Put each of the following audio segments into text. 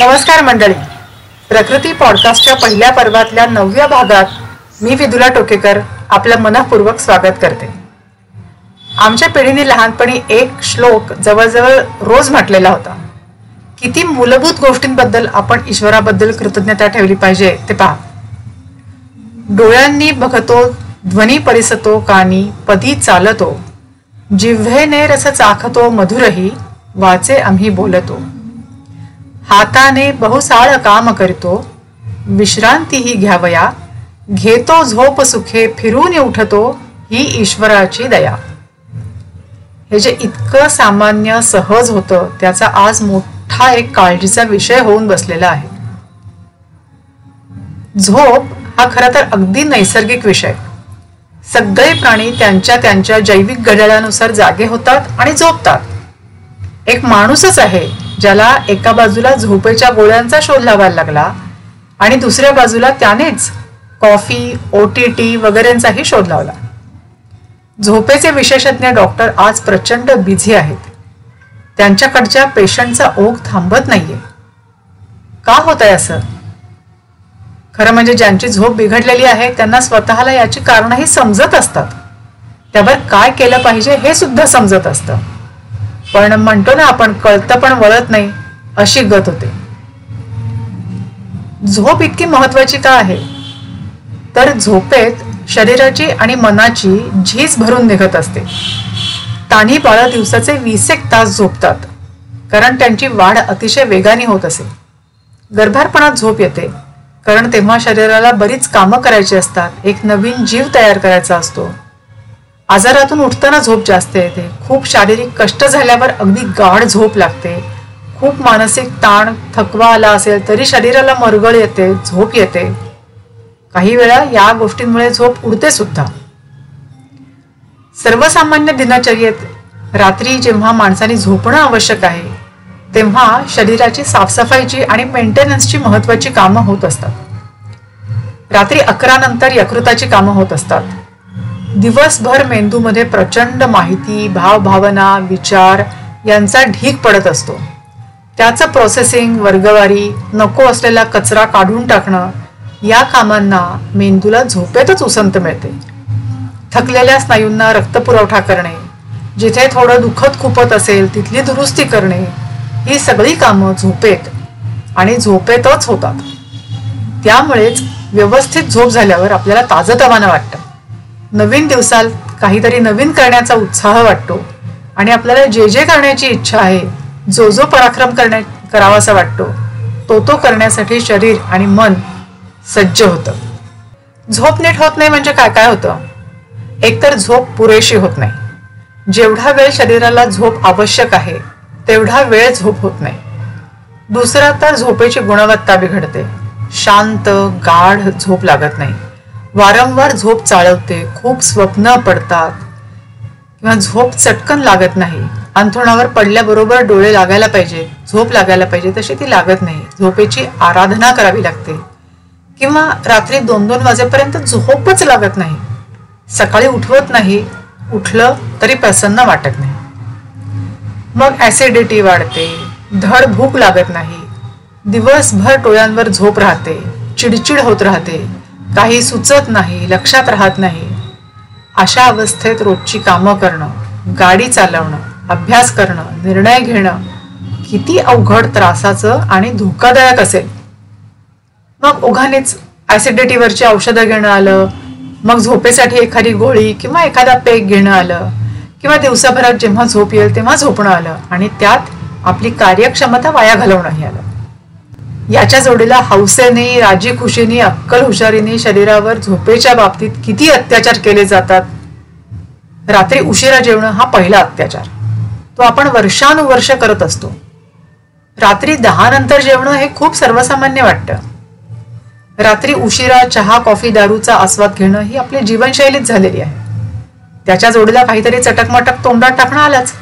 नमस्कार मंडळी. प्रकृती पॉडकास्टच्या पहिल्या पर्वातल्या नवव्या भागात मी विदुला टोकेकर आपलं मनपूर्वक स्वागत करते. आमच्या पिढीने लहानपणी एक श्लोक जवळजवळ रोज म्हटलेला होता. किती मूलभूत गोष्टींबद्दल आपण ईश्वराबद्दल कृतज्ञता ठेवली पाहिजे ते पहा. डोळ्यांनी बघतो ध्वनी परिसतो कानी पदी चालतो. जिव्हेने रस चाखतो मधुरही वाचे आम्ही बोलतो. हाताने बहुसाळ काम करतो. विश्रांतीही घ्यावया. घेतो झोप सुखे फिरून उठतो ही ईश्वराची दया. हे जे इतकं सामान्य सहज होतं त्याचा आज मोठा एक काळजीचा विषय होऊन बसलेला आहे. झोप हा खरं तर अगदी नैसर्गिक विषय. सगळे प्राणी त्यांच्या त्यांच्या जैविक घड्याळानुसार जागे होतात आणि झोपतात. एक माणूसच आहे ज्याला एका बाजूला झोपेच्या गोळ्यांचा शोध लावायला लागला आणि दुसऱ्या बाजूला त्यानेच कॉफी ओ टी टी वगैरेंचाही शोध लावला. झोपेचे विशेषज्ञ डॉक्टर आज प्रचंड बिझी आहेत. त्यांच्याकडच्या पेशंटचा ओघ थांबत नाहीये. का होत आहे असं? खरं म्हणजे ज्यांची झोप बिघडलेली आहे त्यांना स्वतःला याची कारणही समजत असतात. त्यावर काय केलं पाहिजे हे सुद्धा समजत असतं. पण म्हणतो ना आपण कळतं पण वळत नाही अशी गत होते. झोप इतकी महत्वाची का आहे? तर झोपेत शरीराची आणि मनाची झीज भरून निघत असते. तान्ही बाळं दिवसाचे वीस एक तास झोपतात कारण त्यांची वाढ अतिशय वेगाने होत असे. गर्भारपणात झोप येते कारण तेव्हा शरीराला बरीच कामं करायची असतात एक नवीन जीव तयार करायचा असतो. आजारातून उठताना झोप जास्त येते. खूप शारीरिक कष्ट झाल्यावर अगदी गाढ झोप लागते. खूप मानसिक ताण थकवा आला असेल तरी शरीराला मरगळ येते झोप येते. काही वेळा या गोष्टींमुळे झोप उडते सुद्धा. सर्वसामान्य दिनचर्येत रात्री जेव्हा माणसाने झोपणं आवश्यक आहे तेव्हा शरीराची साफसफाईची आणि मेंटेनन्सची महत्वाची कामं होत असतात. रात्री अकरा नंतर यकृताची कामं होत असतात. दिवसभर मेंदूमध्ये प्रचंड माहिती भावभावना विचार यांचा ढीक पडत असतो. त्याचं प्रोसेसिंग वर्गवारी नको असलेला कचरा काढून टाकणं या कामांना मेंदूला झोपेतच उसंत मिळते. थकलेल्या स्नायूंना रक्तपुरवठा करणे जिथे थोडं दुखत खुपत असेल तिथली दुरुस्ती करणे ही सगळी कामं झोपेत आणि झोपेतच होतात. त्यामुळेच व्यवस्थित झोप झाल्यावर आपल्याला ताजतवानं वाटतं. नवीन दिवसात काहीतरी नवीन करण्याचा उत्साह वाटतो. आणि आपल्याला जे जे करण्याची इच्छा आहे जो जो पराक्रम करण्या करावासा वाटतो तो तो करण्यासाठी शरीर आणि मन सज्ज होतं. झोप नीट होत नाही म्हणजे काय काय होतं? एकतर झोप पुरेशी होत नाही. जेवढा वेळ शरीराला झोप आवश्यक आहे तेवढा वेळ झोप होत नाही. दुसरा तर झोपेची गुणवत्ता बिघडते. शांत गाढ झोप लागत नाही. वारंवार झोप चाळवते खूप स्वप्न पडतात. किंवा झोप चटकन लागत नाही. अंथरुणावर पडल्याबरोबर डोळे लागायला पाहिजे झोप लागायला पाहिजे तशी ती लागत नाही. झोपेची आराधना करावी लागते. किंवा रात्री दोन दोन वाजेपर्यंत झोपच लागत नाही. सकाळी उठवत नाही उठलं तरी प्रसन्न वाटत नाही. मग ॲसिडिटी वाढते धड भूक लागत नाही. दिवसभर डोळ्यांवर झोप राहते चिडचिड होत राहते. काही सुचत नाही लक्षात राहत नाही. अशा अवस्थेत रोजची कामं करणं गाडी चालवणं अभ्यास करणं निर्णय घेणं किती अवघड त्रासाचं आणि धोकादायक असेल. मग उघानेच ॲसिडिटीवरची औषधं घेणं आलं मग झोपेसाठी एखादी गोळी किंवा एखादा पेक घेणं आलं किंवा दिवसाभरात जेव्हा झोप येईल तेव्हा झोपणं आलं आणि त्यात आपली कार्यक्षमता वाया घालवणंही आलं. याच्या जोडीला हौसेने राजी खुशीने अक्कल हुशारीने शरीरावर झोपेच्या बाबतीत किती अत्याचार केले जातात? रात्री उशिरा जेवणं हा पहिला अत्याचार. तो आपण वर्षानुवर्ष करत असतो. रात्री दहा नंतर जेवणं हे खूप सर्वसामान्य वाटतं. रात्री उशिरा चहा कॉफी दारूचा आस्वाद घेणं ही आपली जीवनशैलीच झालेली आहे. त्याच्या जोडीला काहीतरी चटकमटक तोंडात टाकणं आलंच.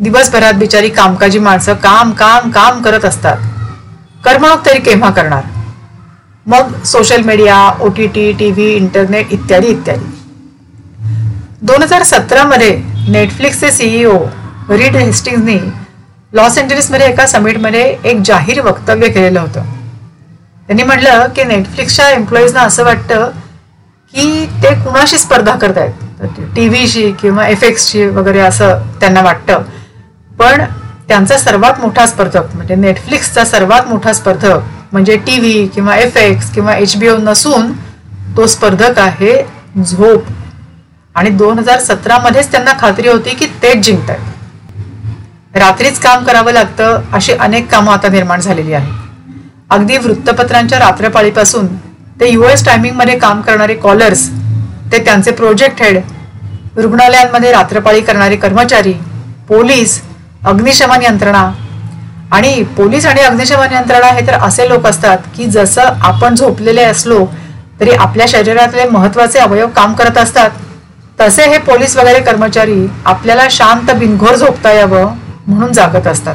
दिवसभरात बिचारी कामकाजी माणसं काम काम काम करत असतात. करमणूक तरी केव्हा करणार? मग social media O T T T V internet इत्यादी इत्यादी. दोन हजार सतरामध्ये नेटफ्लिक्सचे सीईओ रीड हेस्टिंग्सनी लॉस एंजलिसमध्ये एका समिटमध्ये एक जाहीर वक्तव्य केलेलं होतं. त्यांनी म्हटलं की नेटफ्लिक्सच्या एम्प्लॉईजना असं वाटतं की ते कुणाशी स्पर्धा करतायत? टी व्हीशी किंवा एफ एक्सची वगैरे असं त्यांना वाटतं. पण त्यांचा सर्वात मोठा स्पर्धक म्हणजे नेटफ्लिक्सचा सर्वात मोठा स्पर्धक म्हणजे टी व्ही किंवा एफ एक्स किंवा एच बी ओ नसून तो स्पर्धक आहे झोप. आणि दोन हजार सतरामध्येच त्यांना खात्री होती की तेच जिंकत आहेत रात्रीच काम करावं लागतं अशी अनेक कामं आता निर्माण झालेली आहेत. अगदी वृत्तपत्रांच्या रात्रपाळीपासून ते यू एस टायमिंगमध्ये काम करणारे कॉलर्स ते त्यांचे प्रोजेक्ट हेड रुग्णालयांमध्ये रात्रपाळी करणारे कर्मचारी पोलीस अग्निशमन यंत्रणा. आणि पोलीस आणि अग्निशमन यंत्रणा हे तर असे लोक असतात की जसं आपण झोपलेले असलो तरी आपल्या शरीरातले महत्त्वाचे अवयव काम करत असतात तसे हे पोलीस वगैरे कर्मचारी आपल्याला शांत बिनघोर झोपता यावं म्हणून जागत असतात.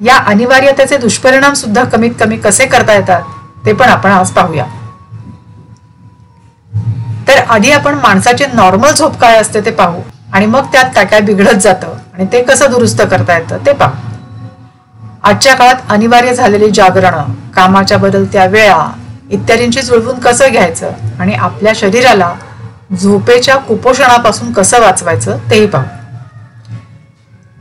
या अनिवार्यतेचे दुष्परिणाम सुद्धा कमीत कमी कसे करता येतात ते पण आपण आज पाहूया. तर आधी आपण माणसाची नॉर्मल झोप काय असते ते पाहू आणि मग त्यात काय काय बिघडत जातं. आणि ते कसं दुरुस्त करता येतं ते पहा. आजच्या काळात अनिवार्य झालेली जागरण कामाच्या बदलत्या वेळा इत्यादींची जुळवून कसं घ्यायचं आणि आपल्या शरीराला झोपेच्या कुपोषणापासून कसं वाचवायचं तेही पाहू.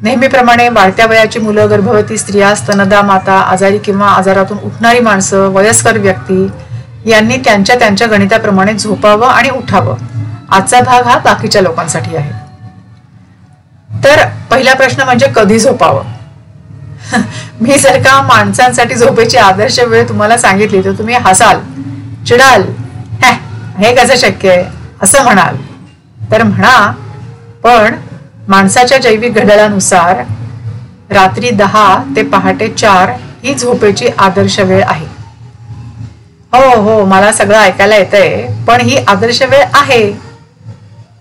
नेहमीप्रमाणे वाढत्या वयाची मुलं गर्भवती स्त्रिया स्तनदा माता आजारी किंवा आजारातून उठणारी माणसं वयस्कर व्यक्ती यांनी त्यांच्या त्यांच्या गणिताप्रमाणे झोपावं आणि उठावं. आजचा भाग हा बाकीच्या लोकांसाठी आहे. तर पहिला प्रश्न म्हणजे कधी झोपावं? मी जर का माणसांसाठी झोपेची आदर्श वेळ तुम्हाला सांगितली तर तुम्ही हसाल चिडाल हे कसं शक्य आहे? असं म्हणाल. तर म्हणा पण माणसाच्या जैविक घडलानुसार रात्री दहा ते पहाटे चार ही झोपेची आदर्श वेळ आहे. हो हो मला सगळं ऐकायला येतंय पण ही आदर्श वेळ आहे.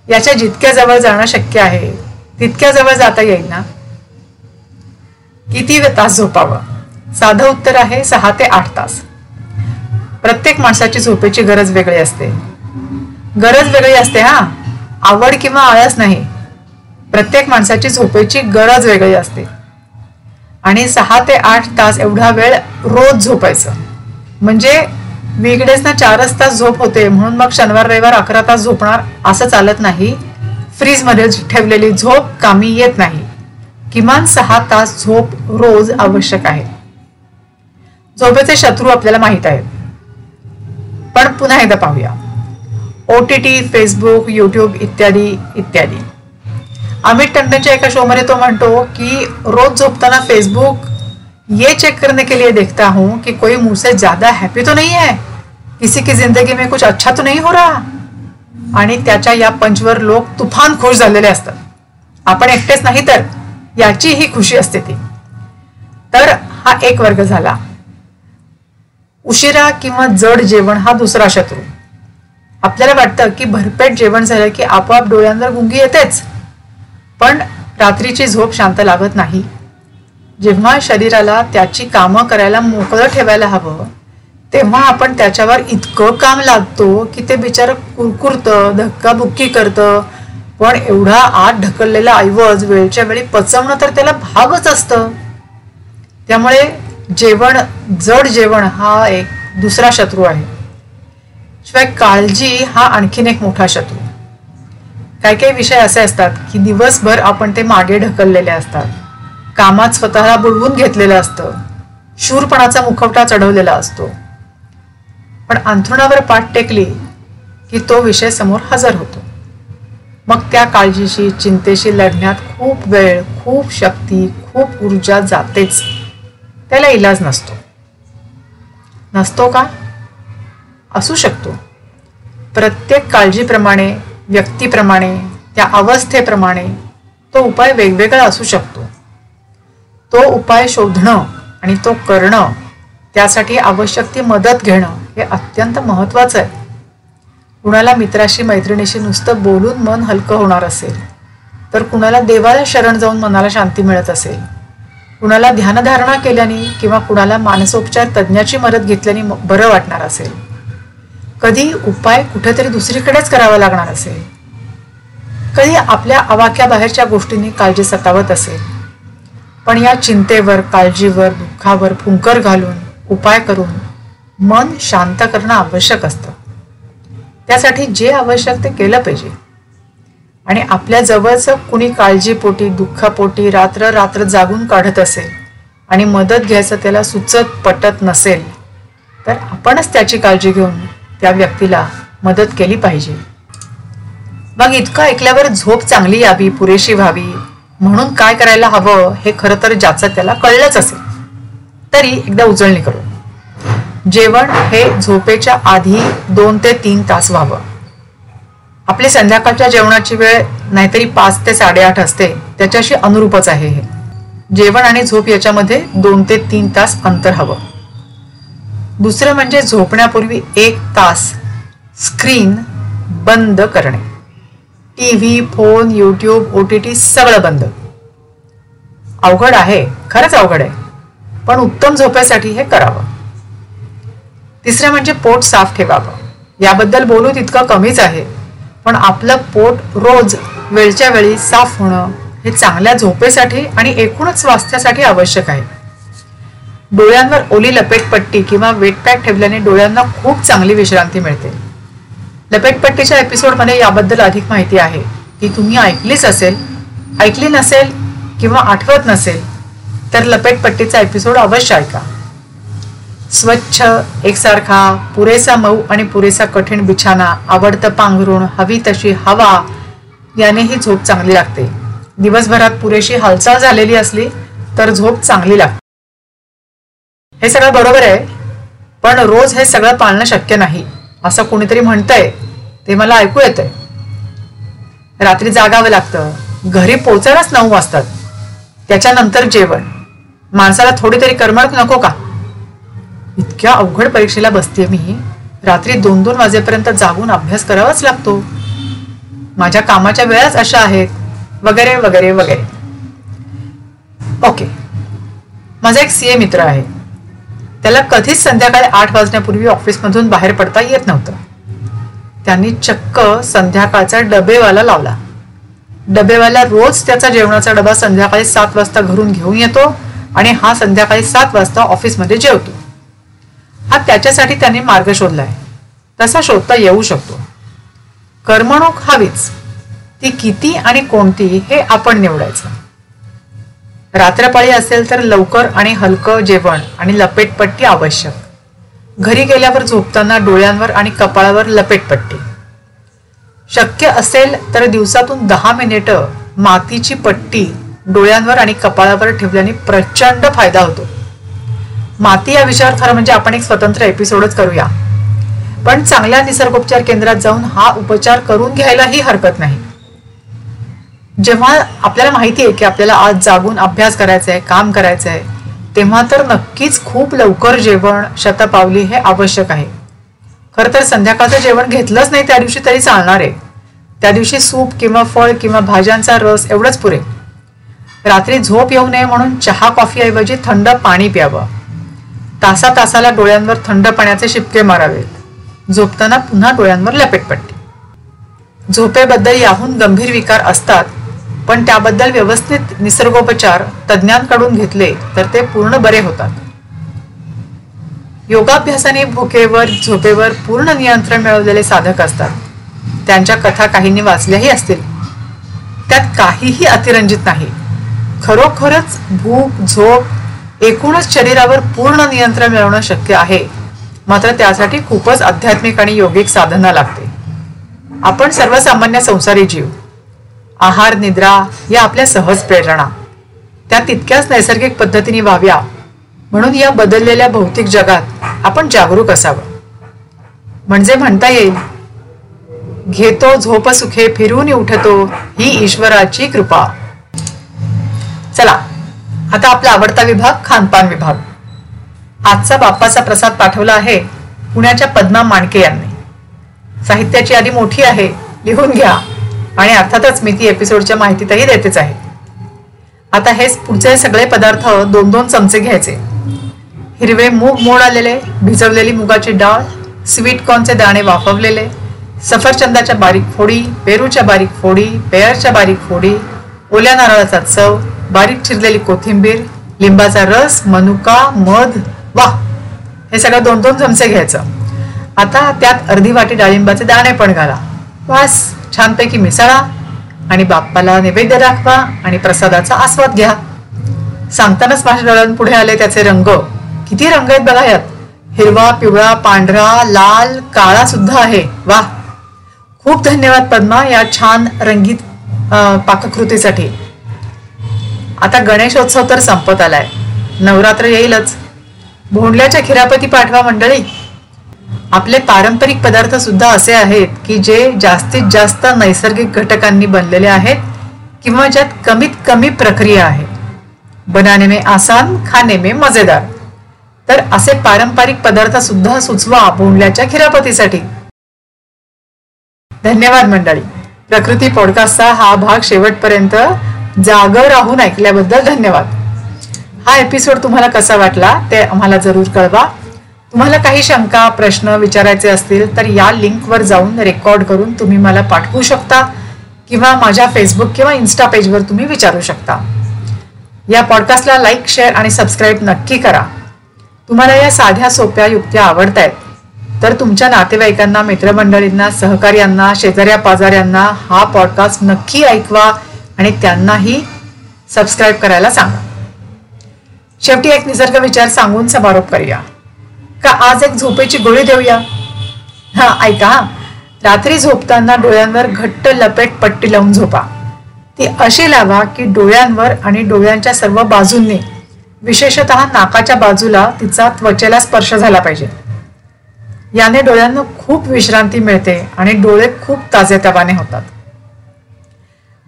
याच्या जितक्या जवळ जाणं शक्य आहे तितक्या जवळ जाता येईल ना? किती तास झोपावं? साधं उत्तर आहे सहा ते आठ तास. प्रत्येक माणसाची झोपेची गरज वेगळी असते. गरज वेगळी असते हा. आवड किंवा आळस नाही. प्रत्येक माणसाची झोपेची गरज वेगळी असते. आणि सहा ते आठ तास एवढा वेळ रोज झोपायचं. म्हणजे वेगळेच ना चारच तास झोप होते म्हणून मग शनिवार रविवार अकरा तास झोपणार असं चालत नाही. फ्रीजमध्ये ठेवलेली झोप कामी येत नाही. किमान सहा तास झोप रोज आवश्यक आहे. झोपेचे शत्रू आपल्याला माहित आहेत. पण पुन्हा एकदा पाहूया. O T T, Facebook, YouTube इत्यादी इत्यादी. अमित टंडनच्या एका शो मध्ये तो म्हणतो की, रोज झोपताना फेसबुक ये चेक करने के लिए देखता हूँ कि कोई मुझसे ज़्यादा हैप्पी तो नहीं है? किसी की ज़िंदगी में कुछ अच्छा तो नहीं हो रहा? आणि त्याच्या या पंचवर लोक तुफान खुश झालेले असतात. आपण एकटेच नाही तर याची ही खुशी असते ती. तर हा एक वर्ग झाला. उशिरा किंवा जड जेवण हा दुसरा शत्रू. आपल्याला वाटतं की भरपेट जेवण झालं की आपोआप डोळ्यांवर गुंगी येतेच. पण रात्रीची झोप शांत लागत नाही. जेव्हा शरीराला त्याची कामं करायला मोकळं ठेवायला हवं तेव्हा आपण त्याच्यावर इतकं काम लागतो की ते बिचार कुरकुरतं धक्काबुक्की करतं. पण एवढा आत ढकललेला ऐवज वेळच्या वेळी पचवणं तर त्याला भागच असतं. त्यामुळे जेवण जड जेवण हा एक दुसरा शत्रू आहे. शिवाय काळजी हा आणखीन एक मोठा शत्रू. काही काही विषय असे असतात की दिवसभर आपण ते मागे ढकललेले असतात. कामात स्वतःला बुडवून घेतलेलं असतं. शूरपणाचा मुखवटा चढवलेला असतो. पण अंथरुणावर पाठ टेकली की तो विषय समोर हजर होतो. मग त्या काळजीशी चिंतेशी लढण्यात खूप वेळ खूप शक्ती खूप ऊर्जा जातेच. त्याला इलाज नसतो. नसतो का? असू शकतो. प्रत्येक काळजीप्रमाणे व्यक्तीप्रमाणे त्या अवस्थेप्रमाणे तो उपाय वेगवेगळा असू शकतो. तो उपाय शोधणं आणि तो करणं त्यासाठी आवश्यक ती मदत घेणं हे अत्यंत महत्त्वाचं आहे. कुणाला मित्राशी मैत्रिणीशी नुसतं बोलून मन हलकं होणार असेल तर कुणाला देवाला शरण जाऊन मनाला शांती मिळत असेल कुणाला ध्यानधारणा केल्याने किंवा कुणाला मानसोपचार तज्ज्ञाची मदत घेतल्याने बरं वाटणार असेल. कधी उपाय कुठेतरी दुसरीकडेच करावा लागणार असेल. कधी आपल्या आवाक्याबाहेरच्या गोष्टींनी काळजी सतावत असेल. पण या चिंतेवर काळजीवर दुःखावर फुंकर घालून उपाय करून मन शांत करणं आवश्यक असतं. त्यासाठी जे आवश्यक ते केलं पाहिजे. आणि आपल्या जवळचं कुणी काळजीपोटी दुःखापोटी रात्र रात्र जागून काढत असेल आणि मदत घ्यायचं त्याला सुचत पटत नसेल तर आपणच त्याची काळजी घेऊन त्या व्यक्तीला मदत केली पाहिजे. मग इतकं ऐकल्यावर झोप चांगली यावी पुरेशी व्हावी. म्हणून काय करायला हवं हे खरं तर ज्याचं त्याला कळलंच असेल. तरी एकदा उजळणी करू जेवण हे झोपेच्या आधी दोन ते तीन तास व्हावं. आपली संध्याकाळच्या जेवणाची वेळ नाहीतरी पाच ते साडेआठ असते त्याच्याशी अनुरूपच आहे हे. जेवण आणि झोप याच्यामध्ये दोन ते तीन तास अंतर हवं. दुसरं म्हणजे झोपण्यापूर्वी एक तास स्क्रीन बंद करणे. T V phone YouTube O T T सगळं बंद. अवघड आहे खरंच अवघड आहे. पण उत्तम झोपेसाठी हे करावं. तिसरं म्हणजे पोट साफ ठेवावं. याबद्दल बोलू तितकं कमीच आहे पण आपलं पोट रोज वेळच्या वेळी साफ होणं हे चांगल्या झोपेसाठी आणि एकूणच स्वास्थ्यासाठी आवश्यक आहे. डोळ्यांवर ओली लपेटपट्टी किंवा वेटपॅक ठेवल्याने डोळ्यांना खूप चांगली विश्रांती मिळते. लपेटपट्टीच्या एपिसोडमध्ये याबद्दल अधिक माहिती आहे ती तुम्ही ऐकलीच असेल ऐकली नसेल किंवा आठवत नसेल तर लपेटपट्टीचा एपिसोड अवश्य ऐका. स्वच्छ एकसारखा पुरेसा मऊ आणि पुरेसा कठीण बिछाना आवडतं पांघरुण हवी तशी हवा यानेही झोप चांगली लागते. दिवसभरात पुरेशी हालचाल झालेली असली तर झोप चांगली लागते. हे सगळं बरोबर आहे पण रोज हे सगळं पाळणं शक्य नाही असं कोणीतरी म्हणतंय ते मला ऐकू येतंय. रात्री जागावं लागतं घरी पोचायलाच नऊ वाजतात. त्याच्यानंतर जेवण. माणसाला थोडी तरी करमणूक नको का? इतक्या अवघड परीक्षेला बसते मी. रात्री दोन दोन वाजेपर्यंत जागून अभ्यास करावाच लागतो. माझ्या कामाच्या वेळाच अशा आहेत. वगैरे वगैरे वगैरे. ओके. माझा एक सीए मित्र आहे. त्याला कधीच संध्याकाळी आठ वाजण्यापूर्वी ऑफिसमधून बाहेर पडता येत नव्हतं. त्यांनी चक्क संध्याकाळचा डबेवाला लावला. डबेवाला रोज त्याचा जेवणाचा डबा संध्याकाळी सात वाजता घरून घेऊन येतो. आणि हा संध्याकाळी सात वाजता ऑफिसमध्ये जेवतो. हा त्याच्यासाठी त्यांनी मार्ग शोधलाय. तसा शोधता येऊ शकतो. करमणूक हवीच. ती किती आणि कोणती हे आपण निवडायचं. रात्रपाळी असेल तर लवकर आणि हलकं जेवण आणि लपेटपट्टी आवश्यक. घरी गेल्यावर झोपताना डोळ्यांवर आणि कपाळावर लपेटपट्टी. शक्य असेल तर दिवसातून दहा मिनिटं मातीची पट्टी डोळ्यांवर आणि कपाळावर ठेवल्याने प्रचंड फायदा होतो. माती या विषयावर खरं म्हणजे आपण एक स्वतंत्र एपिसोडच करूया. पण चांगल्या निसर्गोपचार केंद्रात जाऊन हा उपचार करून घ्यायलाही हरकत नाही. जेव्हा आपल्याला माहिती आहे की आपल्याला आज जागून अभ्यास करायचा आहे काम करायचं आहे तेव्हा तर नक्कीच खूप लवकर जेवण शतपावली हे आवश्यक आहे. खरं तर संध्याकाळचं जेवण घेतलंच नाही त्या दिवशी तरी चालणार आहे. त्या दिवशी सूप किंवा फळ किंवा भाज्यांचा रस एवढंच पुरे रात्री झोप येऊ नये म्हणून चहा कॉफी ऐवजी थंड पाणी प्यावं. तासा तासाला डोळ्यांवर थंड पाण्याचे शिपके मारावेत. झोपताना पुन्हा डोळ्यांवर लपेटपट्टी. झोपेबद्दल याहून गंभीर विकार असतात पण त्याबद्दल व्यवस्थित निसर्गोपचार तज्ज्ञांकडून घेतले तर ते पूर्ण बरे होतात. योगाभ्यासाने भुकेवर झोपेवर पूर्ण नियंत्रण मिळवलेले साधक असतात. त्यांच्या कथा काहींनी वाचल्याही असतील. त्यात काहीही अतिरंजित नाही. खरोखरच भूक झोप एकूणच शरीरावर पूर्ण नियंत्रण मिळवणं शक्य आहे. मात्र त्यासाठी खूपच आध्यात्मिक आणि योगिक साधना लागते. आपण सर्वसामान्य संसारी जीव आहार निद्रा या आपल्या सहज प्रेरणा. त्या तितक्याच नैसर्गिक पद्धतीने व्हाव्या. म्हणून या बदललेल्या भौतिक जगात आपण जागरूक असावं. म्हणजे म्हणता येईल घेतो झोप सुखे फिरून उठतो ही ईश्वराची कृपा. चला आता आपला आवडता विभाग खानपान विभाग. आजचा बाप्पाचा प्रसाद पाठवला आहे पुण्याच्या पद्मा माणके यांनी. साहित्याची यादी मोठी आहे लिहून घ्या. आणि अर्थातच मी ती एपिसोडच्या माहितीतही देतेच आहे. आता हे पुढचे सगळे पदार्थ दोन दोन चमचे घ्यायचे. हिरवे मूग मोड आलेले भिजवलेली मुगाची डाळ स्वीट कॉर्नचे दाणे वाफवलेले सफरचंदाच्या बारीक फोडी पेरूच्या बारीक फोडी पेयरच्या बारीक फोडी ओल्या नारळाचा चव बारीक चिरलेली कोथिंबीर लिंबाचा रस मनुका मध वा हे सगळं दोन दोन चमचे घ्यायचं. आता त्यात अर्धी वाटी डाळिंबाचे दाणे पण घाला. वास छानपैकी मिसळा आणि बाप्पाला नैवेद्य दाखवा आणि प्रसादाचा आस्वाद घ्या. सांगतानाच माझ्या डोळ्यांपुढे आले त्याचे रंग. किती रंग आहेत बघा यात. हिरवा पिवळा पांढरा लाल काळा सुद्धा आहे. वा खूप धन्यवाद पद्मा या छान रंगीत पाककृतीसाठी. आता गणेशोत्सव तर संपत आलाय. नवरात्र येईलच. भोंडल्याच्या खिरापती पाठवा मंडळी. आपले पारंपरिक पदार्थ सुद्धा असे आहेत की जे जास्तीत जास्त नैसर्गिक घटकांनी बनलेले आहेत किंवा ज्यात कमीत कमी प्रक्रिया आहे. बनाने में आसान खाने में मजेदार. तर असे पारंपरिक पदार्थ सुद्धा सुचवा भोंडल्याच्या खिरापतीसाठी. धन्यवाद मंडळी. प्रकृती पॉडकास्टचा हा भाग शेवटपर्यंत जागं राहून ऐकल्याबद्दल धन्यवाद. हा एपिसोड तुम्हाला कसा वाटला ते आम्हाला जरूर कळवा. तुम्हाला काही शंका प्रश्न विचारायचे असतील तर या लिंकवर जाऊन रेकॉर्ड करून तुम्ही मला पाठवू शकता किंवा माझ्या फेसबुक किंवा इन्स्टा पेजवर तुम्ही विचारू शकता. या पॉडकास्टला लाईक शेअर आणि सबस्क्राईब नक्की करा. तुम्हाला या साध्या सोप्या युक्त्या आवडत आहेत तर तुमच्या नातेवाईकांना मित्रमंडळींना सहकार्यांना शेजाऱ्या पाजाऱ्यांना हा पॉडकास्ट नक्की ऐकवा. आणि त्यांनाही सबस्क्राईब करायला सांगा. शेवटी एक निसर्ग विचार सांगून समारोप करूया. का आज एक झोपेची गोळी देऊया? हा ऐका रात्री झोपताना डोळ्यांवर घट्ट लपेट पट्टी लावून झोपा. ती अशी लावा की डोळ्यांवर आणि डोळ्यांच्या सर्व बाजूंनी विशेषत नाकाच्या बाजूला तिचा त्वचेला स्पर्श झाला पाहिजे. याने डोळ्यांना खूप विश्रांती मिळते आणि डोळे खूप ताजेतवाने होतात.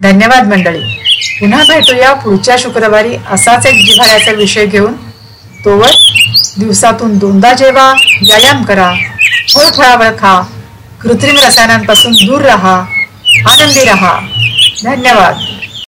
धन्यवाद मंडळी. पुन्हा भेटूया पुढच्या शुक्रवारी असाच एक जिव्हाळ्याचा विषय घेऊन. तोवर दिवसातून दोनदा जेवा व्यायाम करा फळ फळावळ खा कृत्रिम रसायनांपासून दूर राहा आनंदी राहा. धन्यवाद.